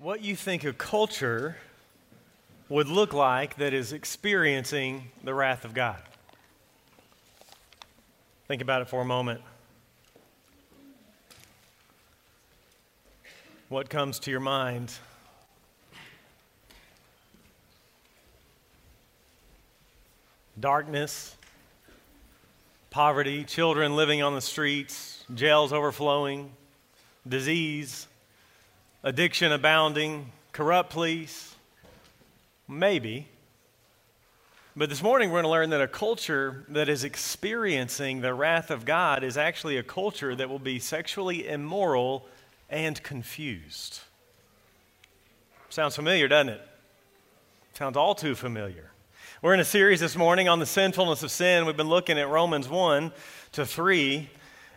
what you think a culture would look like that is experiencing the wrath of God. Think about it for a moment. What comes to your mind? Darkness, poverty, children living on the streets, jails overflowing, disease, addiction abounding, corrupt police? Maybe. But this morning, we're going to learn that a culture that is experiencing the wrath of God is actually a culture that will be sexually immoral and confused. Sounds familiar, doesn't it? Sounds all too familiar. We're in a series this morning on the sinfulness of sin. We've been looking at Romans 1 to 3.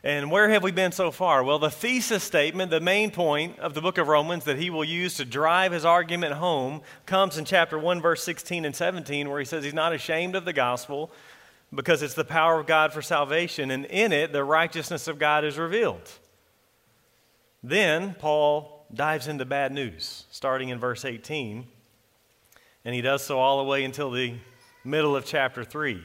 And where have we been so far? Well, the thesis statement, the main point of the book of Romans that he will use to drive his argument home, comes in chapter 1, verse 16 and 17, where he says he's not ashamed of the gospel because it's the power of God for salvation, and in it, the righteousness of God is revealed. Then Paul dives into bad news, starting in verse 18, and he does so all the way until the middle of chapter 3.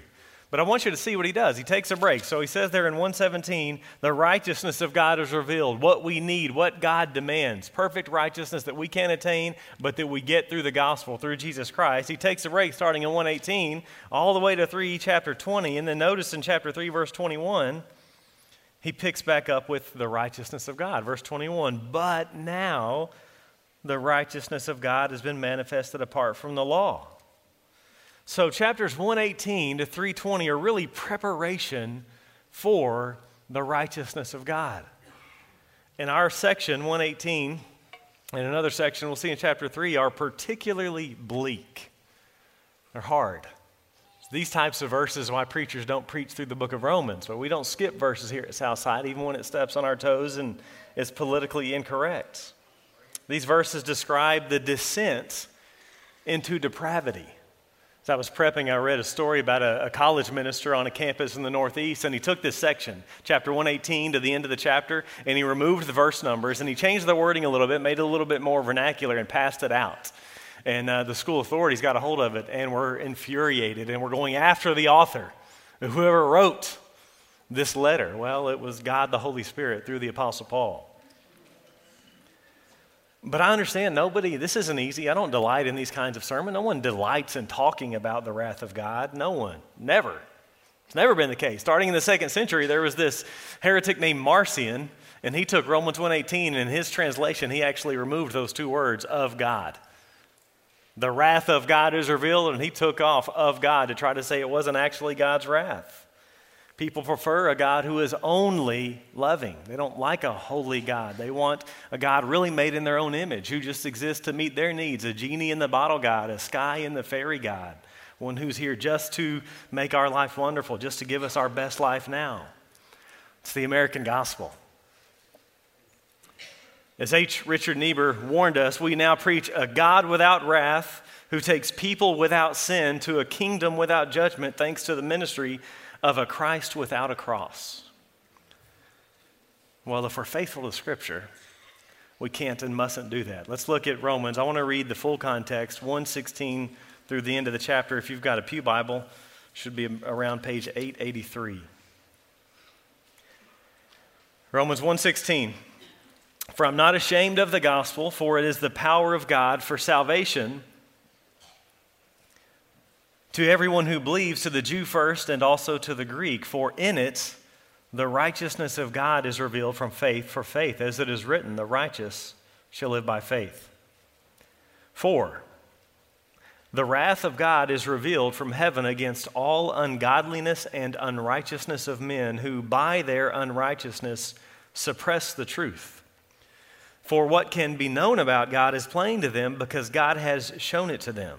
But I want you to see what he does. He takes a break. So he says there in 117, the righteousness of God is revealed, what we need, what God demands, perfect righteousness that we can't attain, but that we get through the gospel, through Jesus Christ. He takes a break starting in 118 all the way to 3 chapter 20. And then notice in chapter 3, verse 21, he picks back up with the righteousness of God. Verse 21, but now the righteousness of God has been manifested apart from the law so, chapters 118 to 320 are really preparation for the righteousness of God. In our section, 118, and another section we'll see in chapter 3, are particularly bleak. They're hard. These types of verses why preachers don't preach through the book of Romans, but we don't skip verses here at Southside, even when it steps on our toes and is politically incorrect. These verses describe the descent into depravity. As I was prepping, I read a story about a, a, college minister on a campus in the Northeast, and he took this section, chapter 118, to the end of the chapter, and he removed the verse numbers, and he changed the wording a little bit, made it a little bit more vernacular, and passed it out. And uh, the school authorities got a hold of it, and were infuriated, and were going after the author, whoever wrote this letter. Well, it was God the Holy Spirit through the Apostle Paul. But I understand nobody, this isn't easy. I don't delight in these kinds of sermons. No one delights in talking about the wrath of God. No one. Never. It's never been the case. Starting in the second century, there was this heretic named Marcion, and he took Romans 1:18 and in his translation he actually removed those two words of God. The wrath of God is revealed, and he took off of God to try to say it wasn't actually God's wrath. People prefer a God who is only loving. They don't like a holy God. They want a God really made in their own image, who just exists to meet their needs a genie in the bottle God, a sky in the fairy God, one who's here just to make our life wonderful, just to give us our best life now. It's the American gospel. As H. Richard Niebuhr warned us, we now preach a God without wrath who takes people without sin to a kingdom without judgment thanks to the ministry of a Christ without a cross. Well, if we're faithful to Scripture, we can't and mustn't do that. Let's look at Romans. I want to read the full context, 116 through the end of the chapter. If you've got a Pew Bible, should be around page 883. Romans 1:16 For I'm not ashamed of the gospel, for it is the power of God for salvation to everyone who believes, to the Jew first and also to the Greek, for in it the righteousness of God is revealed from faith for faith, as it is written, the righteous shall live by faith. Four, the wrath of God is revealed from heaven against all ungodliness and unrighteousness of men who by their unrighteousness suppress the truth. For what can be known about God is plain to them because God has shown it to them.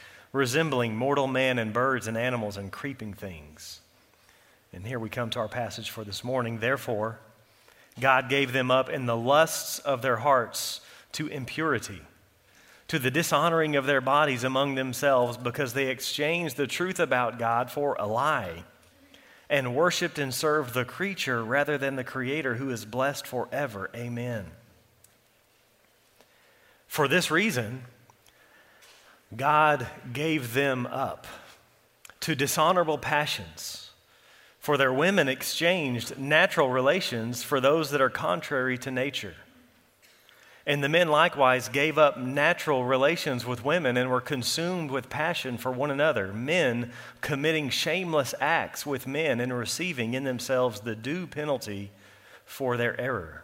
resembling mortal man and birds and animals and creeping things. And here we come to our passage for this morning. Therefore, God gave them up in the lusts of their hearts to impurity, to the dishonoring of their bodies among themselves, because they exchanged the truth about God for a lie and worshiped and served the creature rather than the Creator who is blessed forever. Amen. For this reason, God gave them up to dishonorable passions. For their women exchanged natural relations for those that are contrary to nature. And the men likewise gave up natural relations with women and were consumed with passion for one another, men committing shameless acts with men and receiving in themselves the due penalty for their error.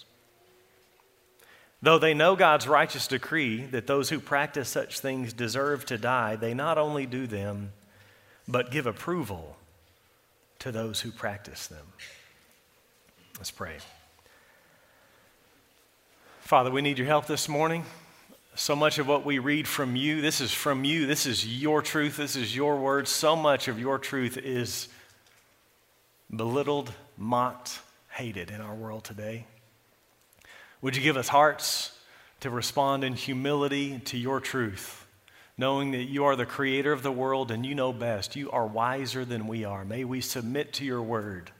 Though they know God's righteous decree that those who practice such things deserve to die, they not only do them, but give approval to those who practice them. Let's pray. Father, we need your help this morning. So much of what we read from you, this is from you. This is your truth. This is your word. So much of your truth is belittled, mocked, hated in our world today. Would you give us hearts to respond in humility to your truth, knowing that you are the creator of the world and you know best? You are wiser than we are. May we submit to your word.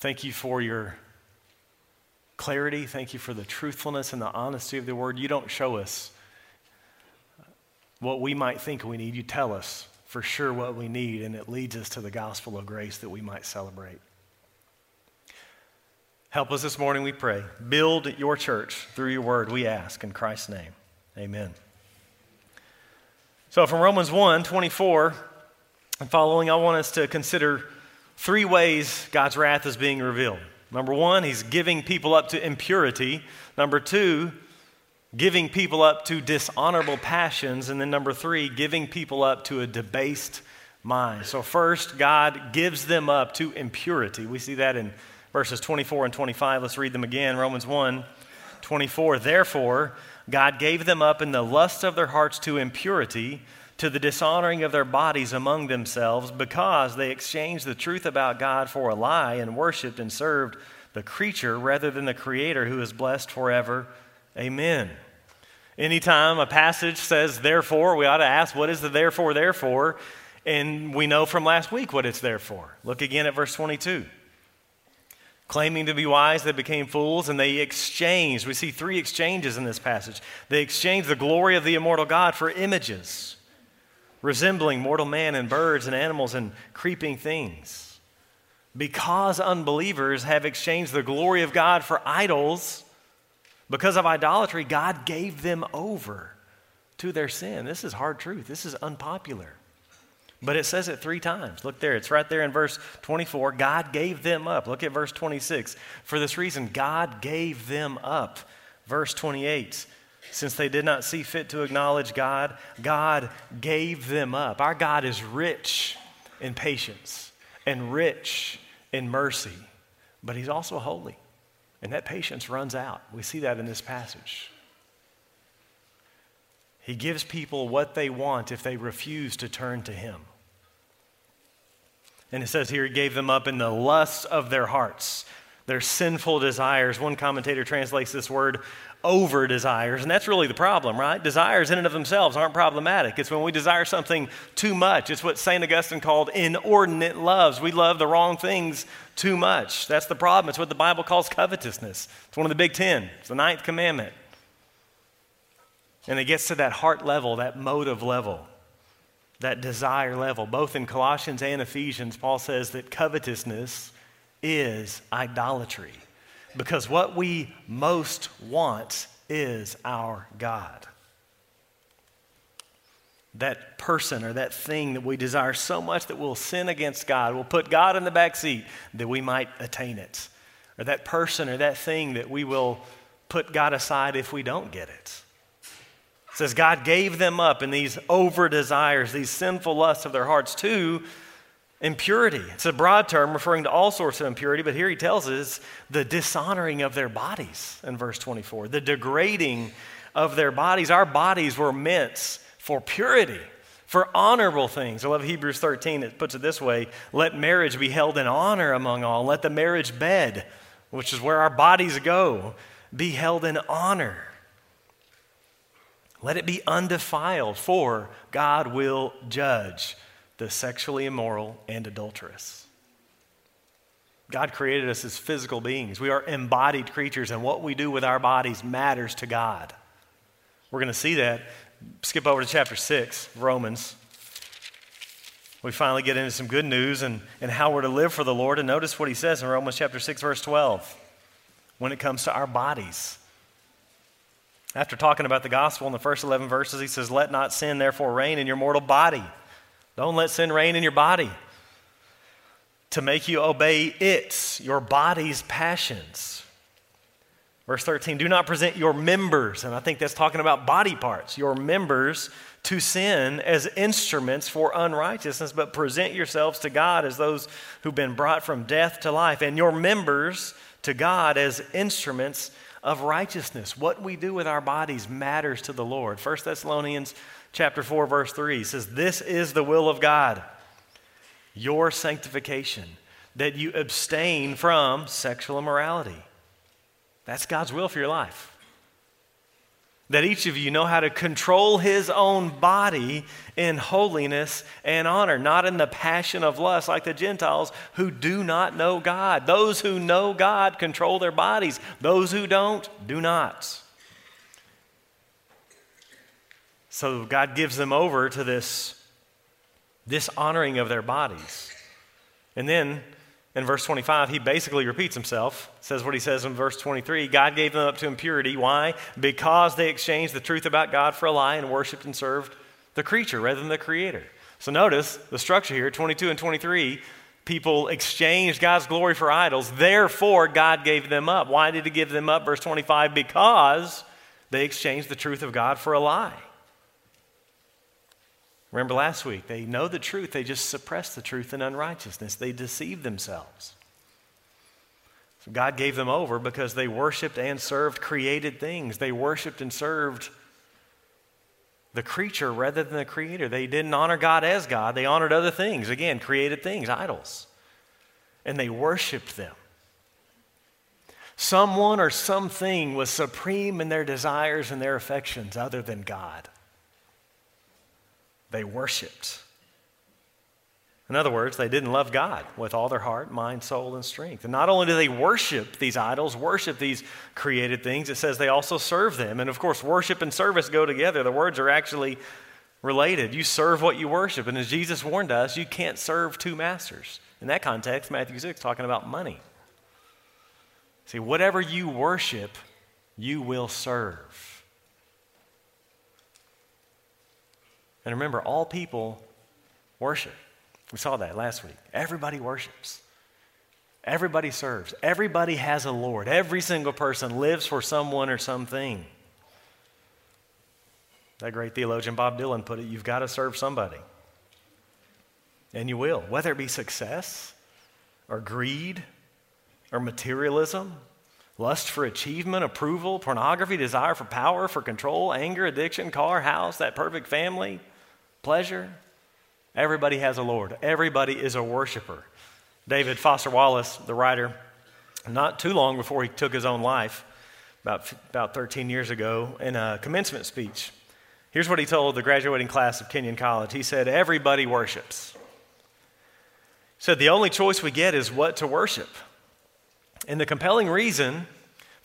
Thank you for your clarity. Thank you for the truthfulness and the honesty of the word. You don't show us what we might think we need. You tell us for sure what we need, and it leads us to the gospel of grace that we might celebrate. Help us this morning, we pray. Build your church through your word, we ask. In Christ's name, amen. So, from Romans 1 24 and following, I want us to consider three ways God's wrath is being revealed. Number one, he's giving people up to impurity. Number two, giving people up to dishonorable passions. And then number three, giving people up to a debased mind. So, first, God gives them up to impurity. We see that in verses 24 and 25. Let's read them again. Romans 1 24. Therefore, God gave them up in the lust of their hearts to impurity to the dishonoring of their bodies among themselves because they exchanged the truth about God for a lie and worshiped and served the creature rather than the Creator who is blessed forever. Amen. Anytime a passage says therefore, we ought to ask, what is the therefore, therefore? And we know from last week what it's there for. Look again at verse 22. Claiming to be wise, they became fools and they exchanged. We see three exchanges in this passage. They exchanged the glory of the immortal God for images resembling mortal man and birds and animals and creeping things. Because unbelievers have exchanged the glory of God for idols, because of idolatry, God gave them over to their sin. This is hard truth. This is unpopular. But it says it three times. Look there. It's right there in verse 24. God gave them up. Look at verse 26. For this reason, God gave them up. Verse 28. Since they did not see fit to acknowledge God, God gave them up. Our God is rich in patience and rich in mercy, but He's also holy. And that patience runs out. We see that in this passage. He gives people what they want if they refuse to turn to Him. And it says here, He gave them up in the lusts of their hearts, their sinful desires. One commentator translates this word over desires. And that's really the problem, right? Desires in and of themselves aren't problematic. It's when we desire something too much. It's what St. Augustine called inordinate loves. We love the wrong things too much. That's the problem. It's what the Bible calls covetousness. It's one of the big ten, it's the ninth commandment. And it gets to that heart level, that motive level, that desire level. Both in Colossians and Ephesians, Paul says that covetousness is idolatry because what we most want is our God. That person or that thing that we desire so much that we'll sin against God, we'll put God in the back seat that we might attain it. Or that person or that thing that we will put God aside if we don't get it. Says God gave them up in these over desires, these sinful lusts of their hearts to impurity. It's a broad term referring to all sorts of impurity, but here he tells us the dishonoring of their bodies in verse 24, the degrading of their bodies. Our bodies were meant for purity, for honorable things. I love Hebrews 13, it puts it this way let marriage be held in honor among all, let the marriage bed, which is where our bodies go, be held in honor. Let it be undefiled, for God will judge the sexually immoral and adulterous. God created us as physical beings. We are embodied creatures, and what we do with our bodies matters to God. We're going to see that. Skip over to chapter 6, Romans. We finally get into some good news and, and how we're to live for the Lord. And notice what he says in Romans chapter 6, verse 12, when it comes to our bodies. After talking about the gospel in the first 11 verses, he says, Let not sin therefore reign in your mortal body don't let sin reign in your body to make you obey its, your body's passions. Verse 13, do not present your members, and I think that's talking about body parts, your members to sin as instruments for unrighteousness, but present yourselves to God as those who've been brought from death to life, and your members to God as instruments of righteousness. What we do with our bodies matters to the Lord. 1 Thessalonians chapter 4, verse 3 says, This is the will of God, your sanctification, that you abstain from sexual immorality. That's God's will for your life. That each of you know how to control his own body in holiness and honor, not in the passion of lust like the Gentiles who do not know God. Those who know God control their bodies, those who don't, do not. So God gives them over to this dishonoring of their bodies. And then in verse 25, he basically repeats himself, says what he says in verse 23 God gave them up to impurity. Why? Because they exchanged the truth about God for a lie and worshiped and served the creature rather than the creator. So notice the structure here 22 and 23 people exchanged God's glory for idols. Therefore, God gave them up. Why did he give them up? Verse 25 because they exchanged the truth of God for a lie. Remember last week, they know the truth, they just suppress the truth in unrighteousness. They deceive themselves. So God gave them over because they worshiped and served created things. They worshiped and served the creature rather than the creator. They didn't honor God as God, they honored other things. Again, created things, idols. And they worshiped them. Someone or something was supreme in their desires and their affections other than God they worshiped. In other words, they didn't love God with all their heart, mind, soul, and strength. And not only do they worship these idols, worship these created things, it says they also serve them. And of course, worship and service go together. The words are actually related. You serve what you worship. And as Jesus warned us, you can't serve two masters. In that context, Matthew 6 talking about money. See, whatever you worship, you will serve. And remember, all people worship. We saw that last week. Everybody worships. Everybody serves. Everybody has a Lord. Every single person lives for someone or something. That great theologian Bob Dylan put it you've got to serve somebody. And you will, whether it be success or greed or materialism, lust for achievement, approval, pornography, desire for power, for control, anger, addiction, car, house, that perfect family pleasure. Everybody has a Lord, everybody is a worshiper. David Foster Wallace, the writer, not too long before he took his own life, about, about 13 years ago, in a commencement speech, here's what he told the graduating class of Kenyon College. He said, Everybody worships. He said, The only choice we get is what to worship. And the compelling reason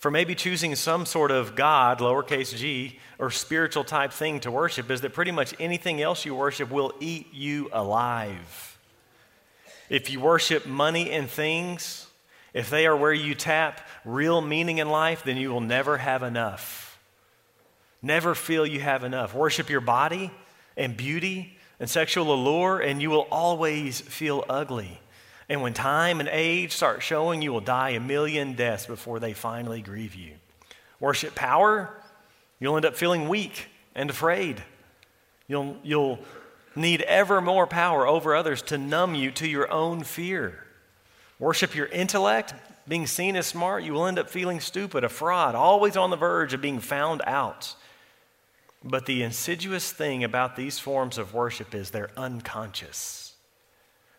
for maybe choosing some sort of God, lowercase g, or spiritual type thing to worship is that pretty much anything else you worship will eat you alive. If you worship money and things, if they are where you tap real meaning in life, then you will never have enough. Never feel you have enough. Worship your body and beauty and sexual allure, and you will always feel ugly. And when time and age start showing, you will die a million deaths before they finally grieve you. Worship power, you'll end up feeling weak and afraid. You'll, you'll need ever more power over others to numb you to your own fear. Worship your intellect, being seen as smart, you will end up feeling stupid, a fraud, always on the verge of being found out. But the insidious thing about these forms of worship is they're unconscious.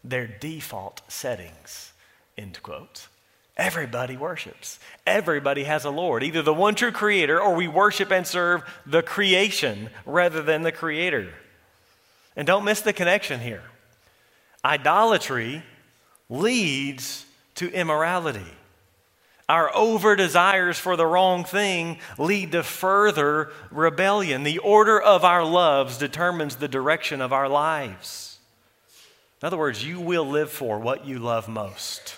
They're default settings, end quote. Everybody worships. Everybody has a Lord, either the one true creator or we worship and serve the creation rather than the creator. And don't miss the connection here. Idolatry leads to immorality. Our over desires for the wrong thing lead to further rebellion. The order of our loves determines the direction of our lives. In other words, you will live for what you love most.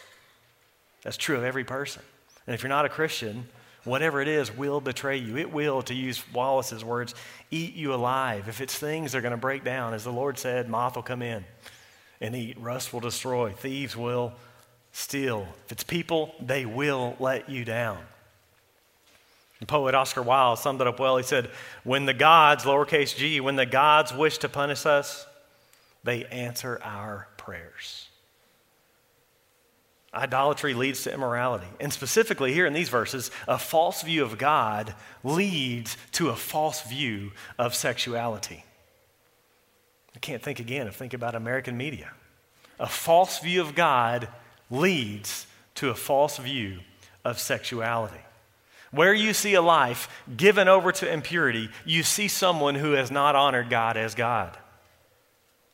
That's true of every person. And if you're not a Christian, whatever it is will betray you. It will, to use Wallace's words, eat you alive. If it's things that are going to break down, as the Lord said, moth will come in and eat, rust will destroy, thieves will steal. If it's people, they will let you down. The poet Oscar Wilde summed it up well. He said, When the gods, lowercase g, when the gods wish to punish us, they answer our prayers. Idolatry leads to immorality. And specifically, here in these verses, a false view of God leads to a false view of sexuality. I can't think again of think about American media. A false view of God leads to a false view of sexuality. Where you see a life given over to impurity, you see someone who has not honored God as God.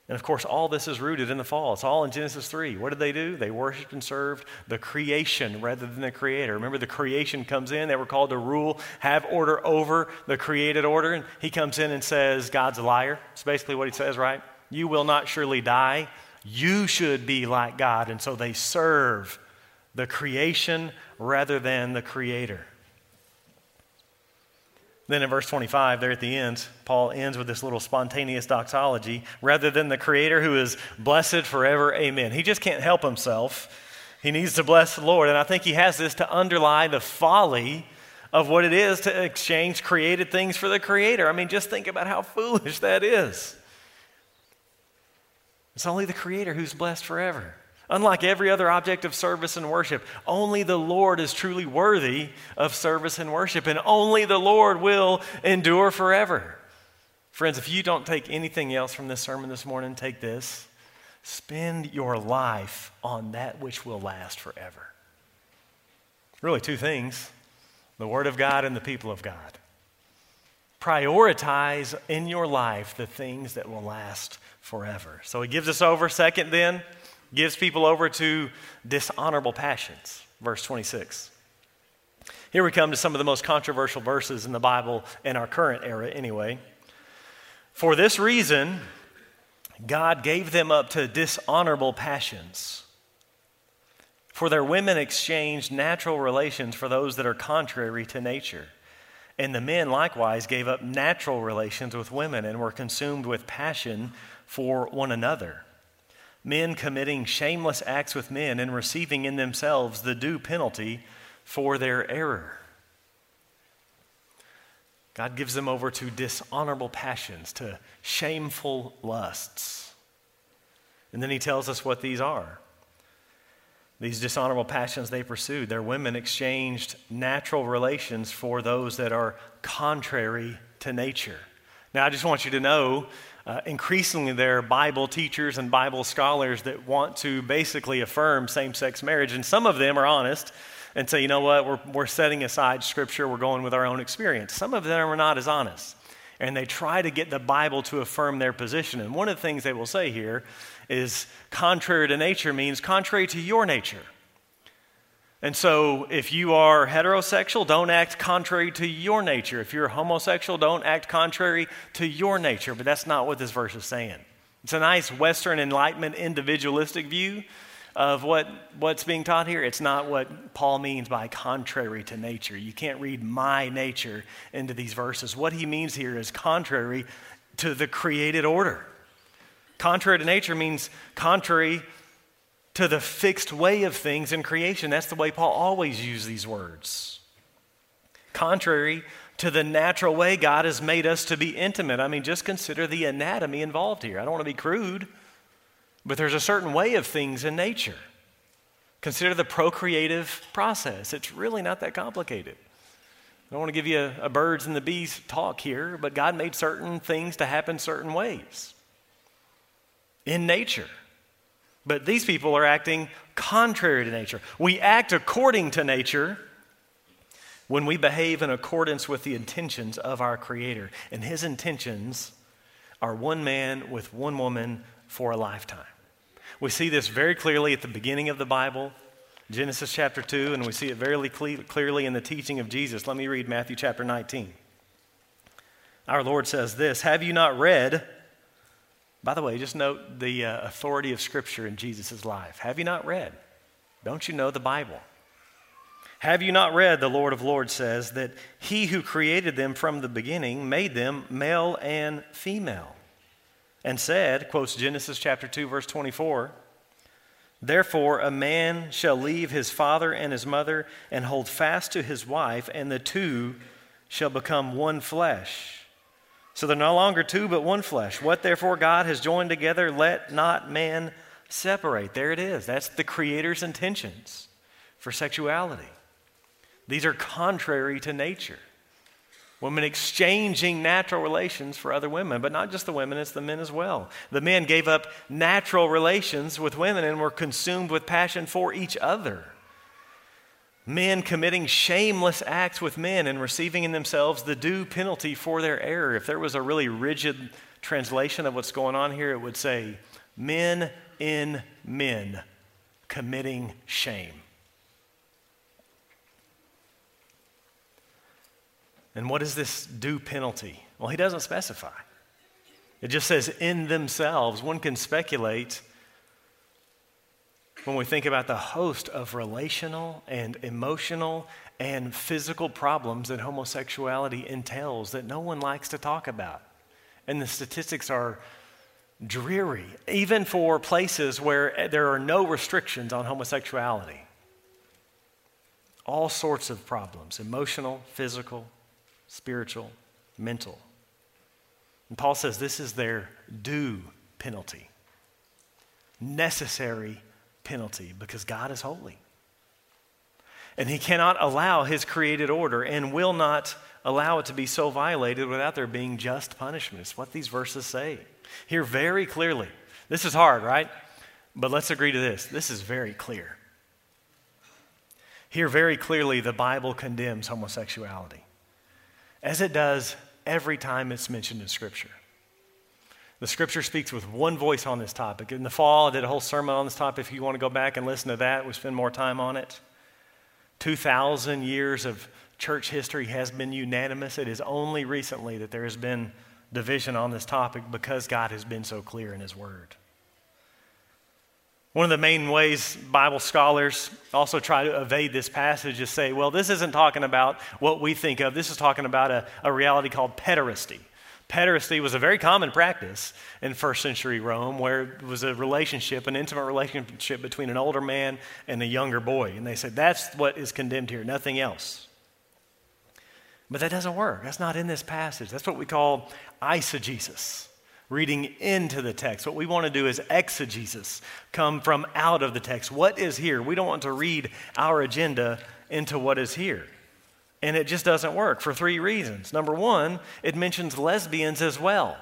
And of course, all this is rooted in the fall. It's all in Genesis 3. What did they do? They worshiped and served the creation rather than the creator. Remember, the creation comes in. They were called to rule, have order over the created order. And he comes in and says, God's a liar. It's basically what he says, right? You will not surely die. You should be like God. And so they serve the creation rather than the creator. Then in verse 25, there at the end, Paul ends with this little spontaneous doxology rather than the Creator who is blessed forever, amen. He just can't help himself. He needs to bless the Lord. And I think he has this to underlie the folly of what it is to exchange created things for the Creator. I mean, just think about how foolish that is. It's only the Creator who's blessed forever. Unlike every other object of service and worship, only the Lord is truly worthy of service and worship, and only the Lord will endure forever. Friends, if you don't take anything else from this sermon this morning, take this. Spend your life on that which will last forever. Really, two things the Word of God and the people of God. Prioritize in your life the things that will last forever. So he gives us over. Second, then, gives people over to dishonorable passions. Verse 26. Here we come to some of the most controversial verses in the Bible in our current era, anyway. For this reason, God gave them up to dishonorable passions. For their women exchanged natural relations for those that are contrary to nature. And the men likewise gave up natural relations with women and were consumed with passion for one another men committing shameless acts with men and receiving in themselves the due penalty for their error. God gives them over to dishonorable passions, to shameful lusts. And then he tells us what these are. These dishonorable passions they pursued. Their women exchanged natural relations for those that are contrary to nature. Now, I just want you to know uh, increasingly, there are Bible teachers and Bible scholars that want to basically affirm same sex marriage, and some of them are honest and say, you know what, we're, we're setting aside Scripture, we're going with our own experience. Some of them are not as honest, and they try to get the Bible to affirm their position. And one of the things they will say here is contrary to nature means contrary to your nature. And so, if you are heterosexual, don't act contrary to your nature. If you're homosexual, don't act contrary to your nature. But that's not what this verse is saying. It's a nice Western Enlightenment individualistic view, of what, what's being taught here. It's not what Paul means by contrary to nature. You can't read my nature into these verses. What he means here is contrary to the created order. Contrary to nature means contrary to the fixed way of things in creation. That's the way Paul always used these words. Contrary to the natural way God has made us to be intimate. I mean, just consider the anatomy involved here. I don't want to be crude, but there's a certain way of things in nature. Consider the procreative process. It's really not that complicated. I don't want to give you a, a birds and the bees talk here, but God made certain things to happen certain ways in nature. But these people are acting contrary to nature. We act according to nature when we behave in accordance with the intentions of our Creator. And His intentions are one man with one woman for a lifetime. We see this very clearly at the beginning of the Bible, Genesis chapter 2, and we see it very clearly in the teaching of Jesus. Let me read Matthew chapter 19. Our Lord says this Have you not read? By the way, just note the uh, authority of Scripture in Jesus' life. Have you not read? Don't you know the Bible? Have you not read, the Lord of Lords says, that he who created them from the beginning made them male and female? And said, quotes Genesis chapter 2, verse 24, Therefore a man shall leave his father and his mother and hold fast to his wife, and the two shall become one flesh. So they're no longer two, but one flesh. What therefore God has joined together, let not man separate. There it is. That's the Creator's intentions for sexuality. These are contrary to nature. Women exchanging natural relations for other women, but not just the women, it's the men as well. The men gave up natural relations with women and were consumed with passion for each other. Men committing shameless acts with men and receiving in themselves the due penalty for their error. If there was a really rigid translation of what's going on here, it would say, Men in men committing shame. And what is this due penalty? Well, he doesn't specify. It just says in themselves. One can speculate when we think about the host of relational and emotional and physical problems that homosexuality entails that no one likes to talk about. And the statistics are dreary, even for places where there are no restrictions on homosexuality. All sorts of problems emotional, physical, spiritual, mental. And Paul says this is their due penalty, necessary penalty, because God is holy. And he cannot allow his created order and will not allow it to be so violated without there being just punishment. It's what these verses say. Here, very clearly. This is hard, right? But let's agree to this. This is very clear. Here, very clearly, the Bible condemns homosexuality as it does every time it's mentioned in Scripture. The Scripture speaks with one voice on this topic. In the fall, I did a whole sermon on this topic. If you want to go back and listen to that, we spend more time on it. 2,000 years of church history has been unanimous. It is only recently that there has been division on this topic because God has been so clear in His Word. One of the main ways Bible scholars also try to evade this passage is say, well, this isn't talking about what we think of. This is talking about a, a reality called pederasty. Pederasty was a very common practice in first century Rome where it was a relationship, an intimate relationship between an older man and a younger boy. And they said that's what is condemned here, nothing else. But that doesn't work. That's not in this passage. That's what we call eisegesis reading into the text. What we want to do is exegesis, come from out of the text. What is here? We don't want to read our agenda into what is here. And it just doesn't work for three reasons. Number one, it mentions lesbians as well.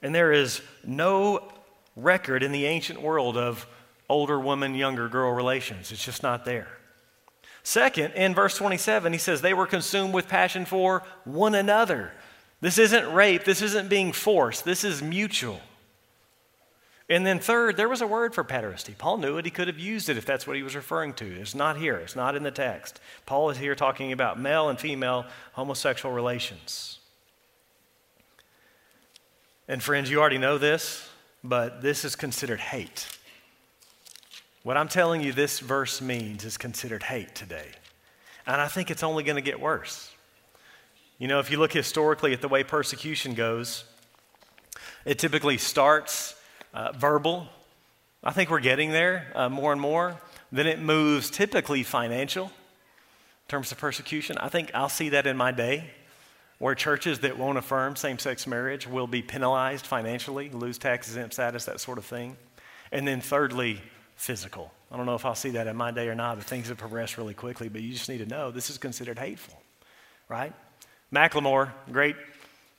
And there is no record in the ancient world of older woman, younger girl relations. It's just not there. Second, in verse 27, he says they were consumed with passion for one another. This isn't rape. This isn't being forced. This is mutual. And then, third, there was a word for pederasty. Paul knew it. He could have used it if that's what he was referring to. It's not here, it's not in the text. Paul is here talking about male and female homosexual relations. And, friends, you already know this, but this is considered hate. What I'm telling you this verse means is considered hate today. And I think it's only going to get worse. You know, if you look historically at the way persecution goes, it typically starts uh, verbal. I think we're getting there uh, more and more. Then it moves typically financial in terms of persecution. I think I'll see that in my day where churches that won't affirm same sex marriage will be penalized financially, lose tax exempt status, that sort of thing. And then, thirdly, physical. I don't know if I'll see that in my day or not, but things have progressed really quickly. But you just need to know this is considered hateful, right? Macklemore, great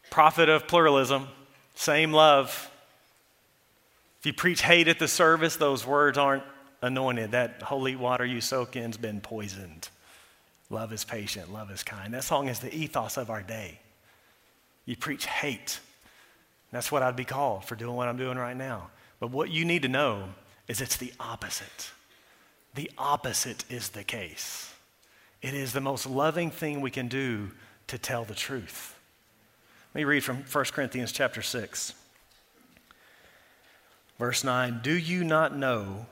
prophet of pluralism, same love. If you preach hate at the service, those words aren't anointed. That holy water you soak in's been poisoned. Love is patient, love is kind. That song is the ethos of our day. You preach hate. That's what I'd be called for doing what I'm doing right now. But what you need to know is it's the opposite. The opposite is the case. It is the most loving thing we can do to tell the truth. Let me read from 1 Corinthians chapter 6. Verse 9, do you not know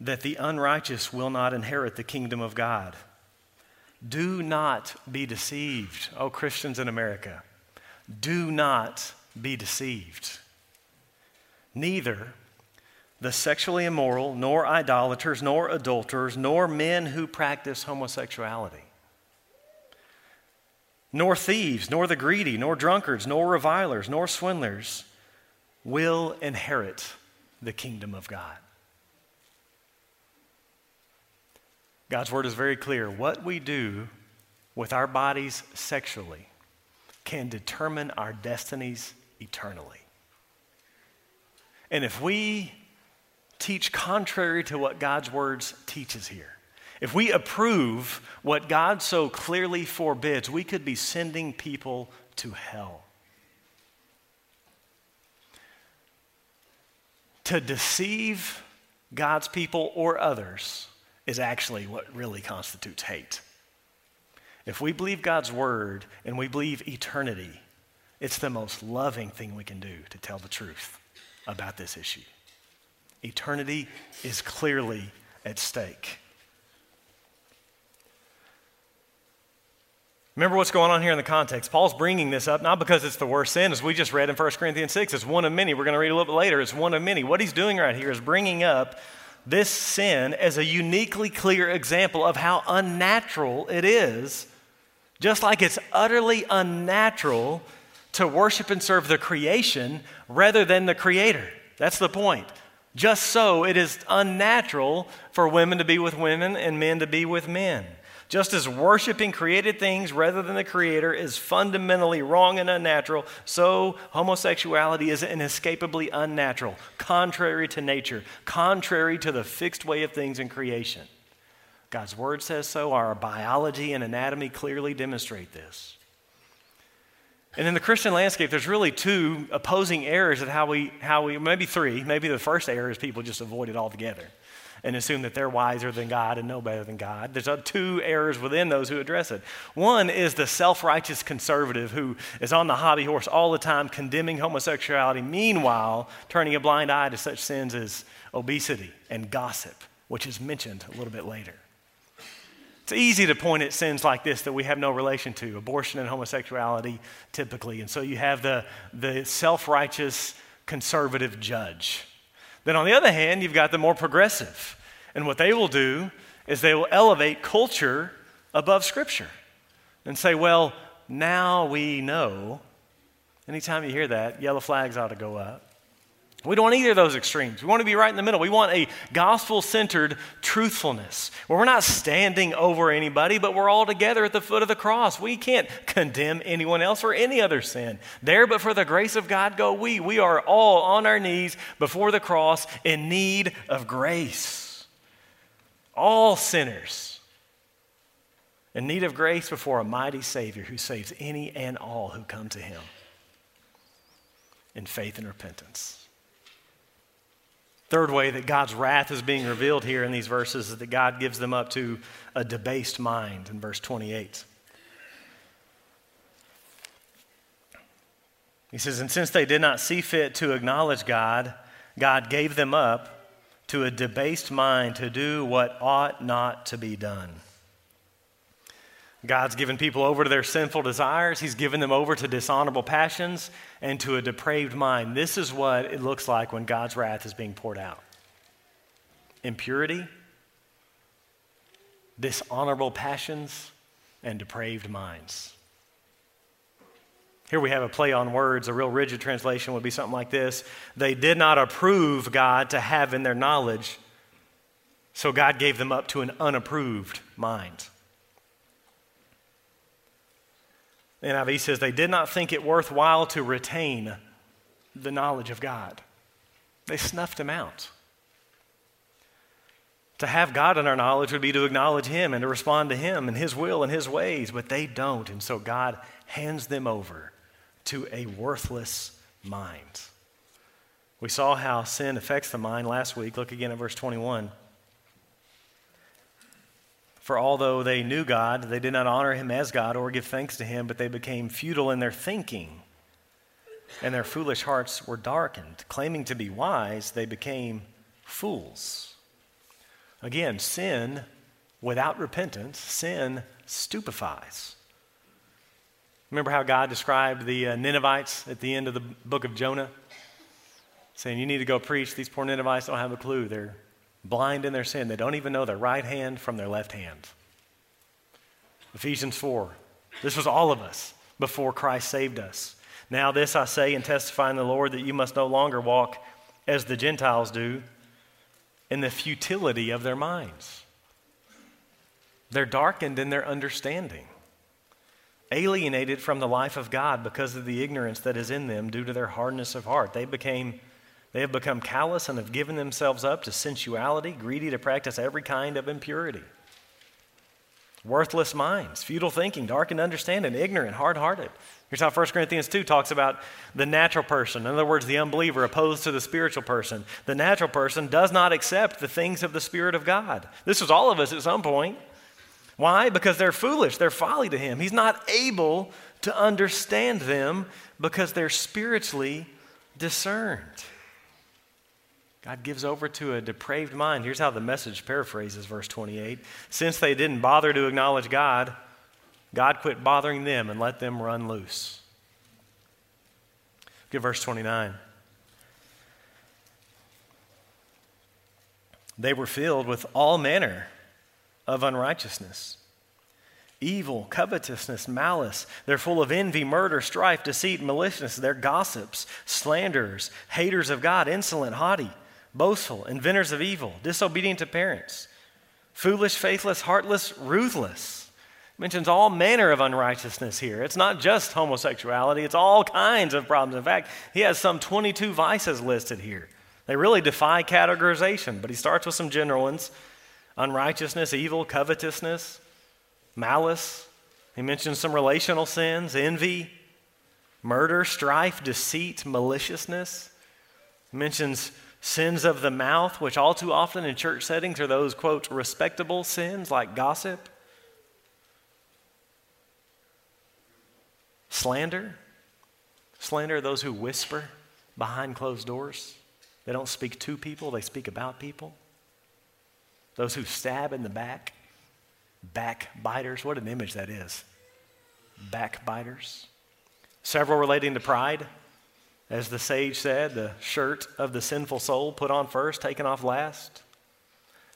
that the unrighteous will not inherit the kingdom of God? Do not be deceived, oh Christians in America. Do not be deceived. Neither the sexually immoral, nor idolaters, nor adulterers, nor men who practice homosexuality, nor thieves, nor the greedy, nor drunkards, nor revilers, nor swindlers will inherit the kingdom of God. God's word is very clear. What we do with our bodies sexually can determine our destinies eternally. And if we teach contrary to what God's words teaches here, if we approve what God so clearly forbids, we could be sending people to hell. To deceive God's people or others is actually what really constitutes hate. If we believe God's word and we believe eternity, it's the most loving thing we can do to tell the truth about this issue. Eternity is clearly at stake. Remember what's going on here in the context. Paul's bringing this up not because it's the worst sin, as we just read in 1 Corinthians 6. It's one of many. We're going to read a little bit later. It's one of many. What he's doing right here is bringing up this sin as a uniquely clear example of how unnatural it is, just like it's utterly unnatural to worship and serve the creation rather than the creator. That's the point. Just so it is unnatural for women to be with women and men to be with men. Just as worshiping created things rather than the Creator is fundamentally wrong and unnatural, so homosexuality is inescapably unnatural, contrary to nature, contrary to the fixed way of things in creation. God's Word says so. Our biology and anatomy clearly demonstrate this. And in the Christian landscape, there's really two opposing errors at how we, how we, maybe three. Maybe the first error is people just avoid it altogether and assume that they're wiser than God and know better than God. There's two errors within those who address it. One is the self righteous conservative who is on the hobby horse all the time condemning homosexuality, meanwhile, turning a blind eye to such sins as obesity and gossip, which is mentioned a little bit later. It's easy to point at sins like this that we have no relation to abortion and homosexuality, typically. And so you have the, the self righteous conservative judge then, on the other hand, you've got the more progressive. And what they will do is they will elevate culture above Scripture and say, well, now we know. Anytime you hear that, yellow flags ought to go up. We don't want either of those extremes. We want to be right in the middle. We want a gospel centered truthfulness where we're not standing over anybody, but we're all together at the foot of the cross. We can't condemn anyone else for any other sin. There, but for the grace of God, go we. We are all on our knees before the cross in need of grace. All sinners in need of grace before a mighty Savior who saves any and all who come to Him in faith and repentance. Third way that God's wrath is being revealed here in these verses is that God gives them up to a debased mind in verse 28. He says, And since they did not see fit to acknowledge God, God gave them up to a debased mind to do what ought not to be done. God's given people over to their sinful desires. He's given them over to dishonorable passions and to a depraved mind. This is what it looks like when God's wrath is being poured out impurity, dishonorable passions, and depraved minds. Here we have a play on words. A real rigid translation would be something like this They did not approve God to have in their knowledge, so God gave them up to an unapproved mind. The NIV says they did not think it worthwhile to retain the knowledge of God. They snuffed him out. To have God in our knowledge would be to acknowledge Him and to respond to Him and His will and His ways, but they don't. And so God hands them over to a worthless mind. We saw how sin affects the mind last week. Look again at verse 21. For although they knew God, they did not honor him as God or give thanks to him, but they became futile in their thinking, and their foolish hearts were darkened. Claiming to be wise, they became fools. Again, sin without repentance, sin stupefies. Remember how God described the uh, Ninevites at the end of the book of Jonah? Saying, You need to go preach. These poor Ninevites don't have a clue. They're blind in their sin. They don't even know their right hand from their left hand. Ephesians 4. This was all of us before Christ saved us. Now, this I say and testify in the Lord that you must no longer walk as the Gentiles do in the futility of their minds. They're darkened in their understanding, alienated from the life of God because of the ignorance that is in them due to their hardness of heart. They became they have become callous and have given themselves up to sensuality, greedy to practice every kind of impurity. Worthless minds, futile thinking, darkened understanding, ignorant, hard hearted. Here's how 1 Corinthians 2 talks about the natural person. In other words, the unbeliever opposed to the spiritual person. The natural person does not accept the things of the Spirit of God. This was all of us at some point. Why? Because they're foolish, they're folly to him. He's not able to understand them because they're spiritually discerned. God gives over to a depraved mind. Here's how the message paraphrases verse 28 Since they didn't bother to acknowledge God, God quit bothering them and let them run loose. Get verse 29. They were filled with all manner of unrighteousness, evil, covetousness, malice. They're full of envy, murder, strife, deceit, maliciousness. They're gossips, slanderers, haters of God, insolent, haughty, boastful, inventors of evil, disobedient to parents, foolish, faithless, heartless, ruthless mentions all manner of unrighteousness here. It's not just homosexuality, it's all kinds of problems. In fact, he has some 22 vices listed here. They really defy categorization, but he starts with some general ones unrighteousness, evil, covetousness, malice. He mentions some relational sins, envy, murder, strife, deceit, maliciousness. He mentions sins of the mouth, which all too often in church settings are those, quote, respectable sins like gossip Slander. Slander those who whisper behind closed doors. They don't speak to people, they speak about people. Those who stab in the back. Backbiters. What an image that is. Backbiters. Several relating to pride. As the sage said, the shirt of the sinful soul put on first, taken off last.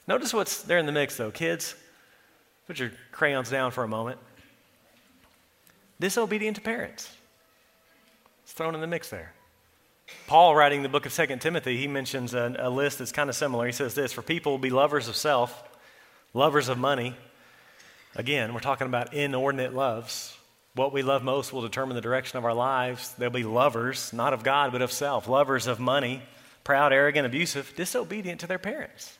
Notice what's there in the mix, though. Kids, put your crayons down for a moment disobedient to parents. It's thrown in the mix there. Paul, writing the book of 2 Timothy, he mentions a, a list that's kind of similar. He says this For people will be lovers of self, lovers of money. Again, we're talking about inordinate loves. What we love most will determine the direction of our lives. They'll be lovers, not of God, but of self, lovers of money, proud, arrogant, abusive, disobedient to their parents.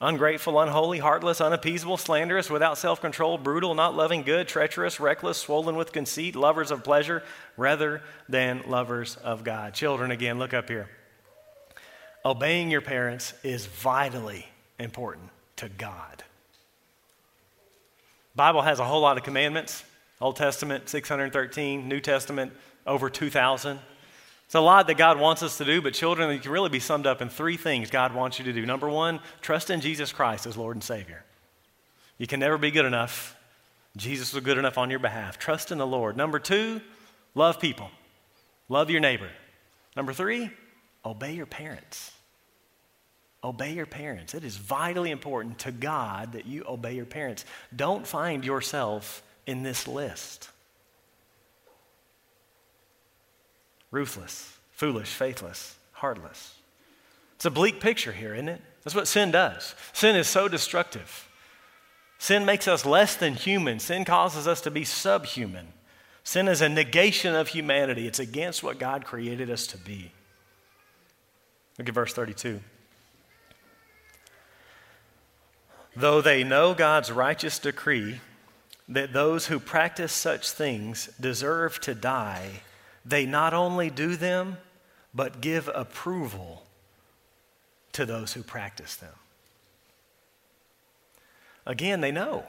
Ungrateful, unholy, heartless, unappeasable, slanderous, without self control, brutal, not loving good, treacherous, reckless, swollen with conceit, lovers of pleasure rather than lovers of God. Children, again, look up here. Obeying your parents is vitally important to God. Bible has a whole lot of commandments. Old Testament 613, New Testament over 2000. It's a lot that God wants us to do, but children, it can really be summed up in three things God wants you to do. Number one, trust in Jesus Christ as Lord and Savior. You can never be good enough. Jesus was good enough on your behalf. Trust in the Lord. Number two, love people, love your neighbor. Number three, obey your parents. Obey your parents. It is vitally important to God that you obey your parents. Don't find yourself in this list. Ruthless, foolish, faithless, heartless. It's a bleak picture here, isn't it? That's what sin does. Sin is so destructive. Sin makes us less than human. Sin causes us to be subhuman. Sin is a negation of humanity. It's against what God created us to be. Look at verse 32. Though they know God's righteous decree that those who practice such things deserve to die, they not only do them, but give approval to those who practice them. Again, they know.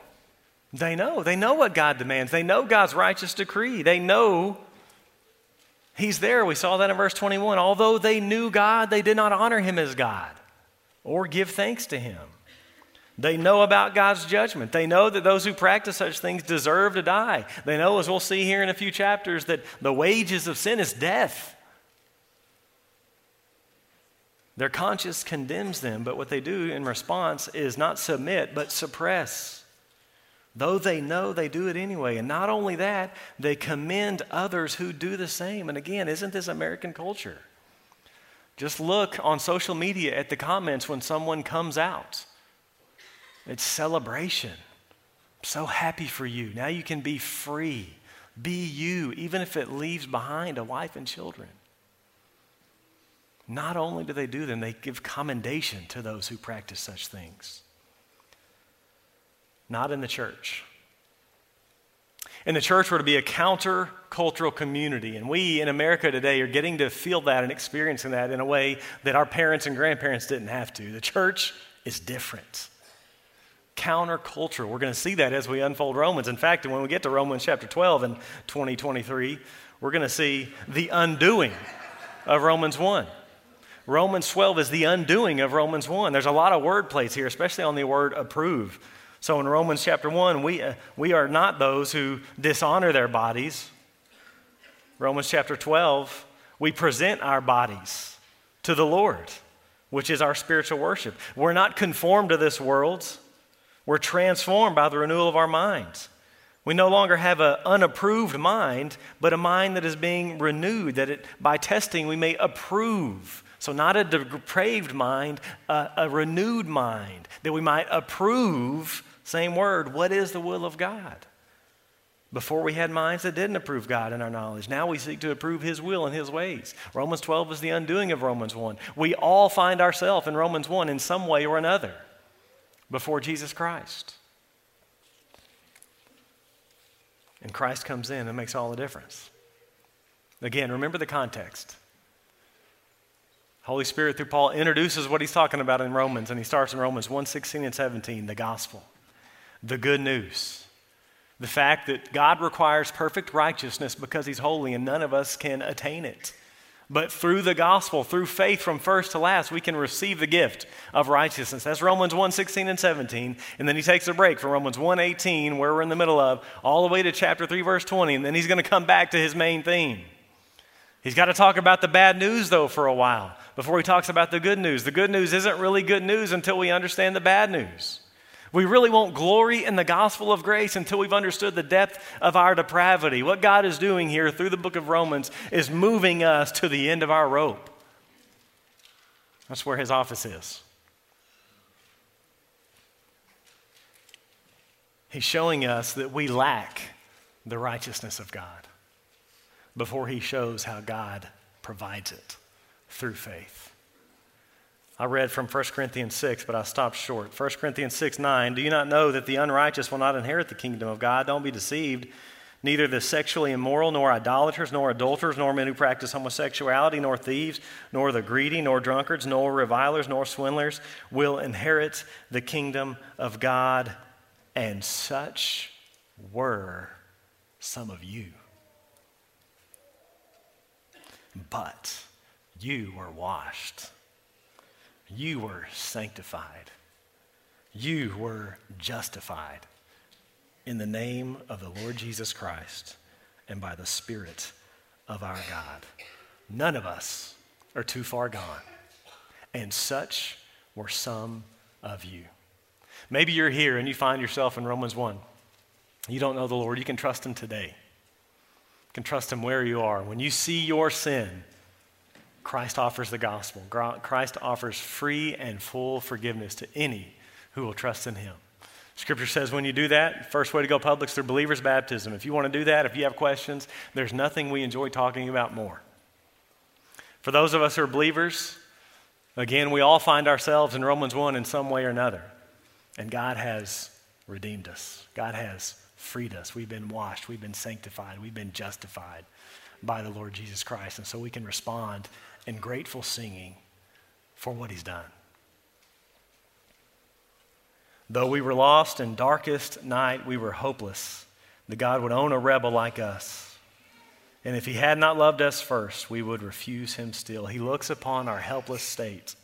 They know. They know what God demands. They know God's righteous decree. They know He's there. We saw that in verse 21. Although they knew God, they did not honor Him as God or give thanks to Him. They know about God's judgment. They know that those who practice such things deserve to die. They know, as we'll see here in a few chapters, that the wages of sin is death. Their conscience condemns them, but what they do in response is not submit, but suppress. Though they know, they do it anyway. And not only that, they commend others who do the same. And again, isn't this American culture? Just look on social media at the comments when someone comes out. It's celebration. I'm so happy for you. Now you can be free. Be you, even if it leaves behind a wife and children. Not only do they do them, they give commendation to those who practice such things. Not in the church. In the church, we're to be a counter-cultural community. And we in America today are getting to feel that and experiencing that in a way that our parents and grandparents didn't have to. The church is different. Countercultural. We're going to see that as we unfold Romans. In fact, when we get to Romans chapter 12 in 2023, we're going to see the undoing of Romans 1. Romans 12 is the undoing of Romans 1. There's a lot of word plays here, especially on the word approve. So in Romans chapter 1, we, uh, we are not those who dishonor their bodies. Romans chapter 12, we present our bodies to the Lord, which is our spiritual worship. We're not conformed to this world, we're transformed by the renewal of our minds. We no longer have an unapproved mind, but a mind that is being renewed, that it, by testing we may approve so, not a depraved mind, a, a renewed mind, that we might approve, same word, what is the will of God. Before we had minds that didn't approve God in our knowledge. Now we seek to approve His will and His ways. Romans 12 is the undoing of Romans 1. We all find ourselves in Romans 1 in some way or another before Jesus Christ. And Christ comes in and makes all the difference. Again, remember the context. Holy Spirit, through Paul, introduces what he's talking about in Romans, and he starts in Romans 1 16 and 17, the gospel, the good news. The fact that God requires perfect righteousness because he's holy and none of us can attain it. But through the gospel, through faith from first to last, we can receive the gift of righteousness. That's Romans 1 16 and 17. And then he takes a break from Romans 1 18, where we're in the middle of, all the way to chapter 3, verse 20. And then he's going to come back to his main theme. He's got to talk about the bad news, though, for a while before he talks about the good news. The good news isn't really good news until we understand the bad news. We really won't glory in the gospel of grace until we've understood the depth of our depravity. What God is doing here through the book of Romans is moving us to the end of our rope. That's where his office is. He's showing us that we lack the righteousness of God before he shows how God provides it through faith. I read from 1 Corinthians 6, but I stopped short. 1 Corinthians 6 9. Do you not know that the unrighteous will not inherit the kingdom of God? Don't be deceived. Neither the sexually immoral, nor idolaters, nor adulterers, nor men who practice homosexuality, nor thieves, nor the greedy, nor drunkards, nor revilers, nor swindlers will inherit the kingdom of God. And such were some of you. but you were washed. You were sanctified. You were justified in the name of the Lord Jesus Christ and by the Spirit of our God. None of us are too far gone, and such were some of you. Maybe you're here and you find yourself in Romans 1. You don't know the Lord. You can trust Him today. You can trust Him where you are. When you see your sin, Christ offers the gospel. Christ offers free and full forgiveness to any who will trust in Him. Scripture says when you do that, first way to go public is through believer's baptism. If you want to do that, if you have questions, there's nothing we enjoy talking about more. For those of us who are believers, again, we all find ourselves in Romans 1 in some way or another. And God has redeemed us, God has freed us. We've been washed, we've been sanctified, we've been justified by the Lord Jesus Christ. And so we can respond in grateful singing for what He's done. Though we were lost in darkest night, we were hopeless that God would own a rebel like us. And if he had not loved us first, we would refuse him still. He looks upon our helpless state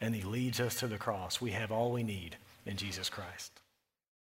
and he leads us to the cross. We have all we need in Jesus Christ.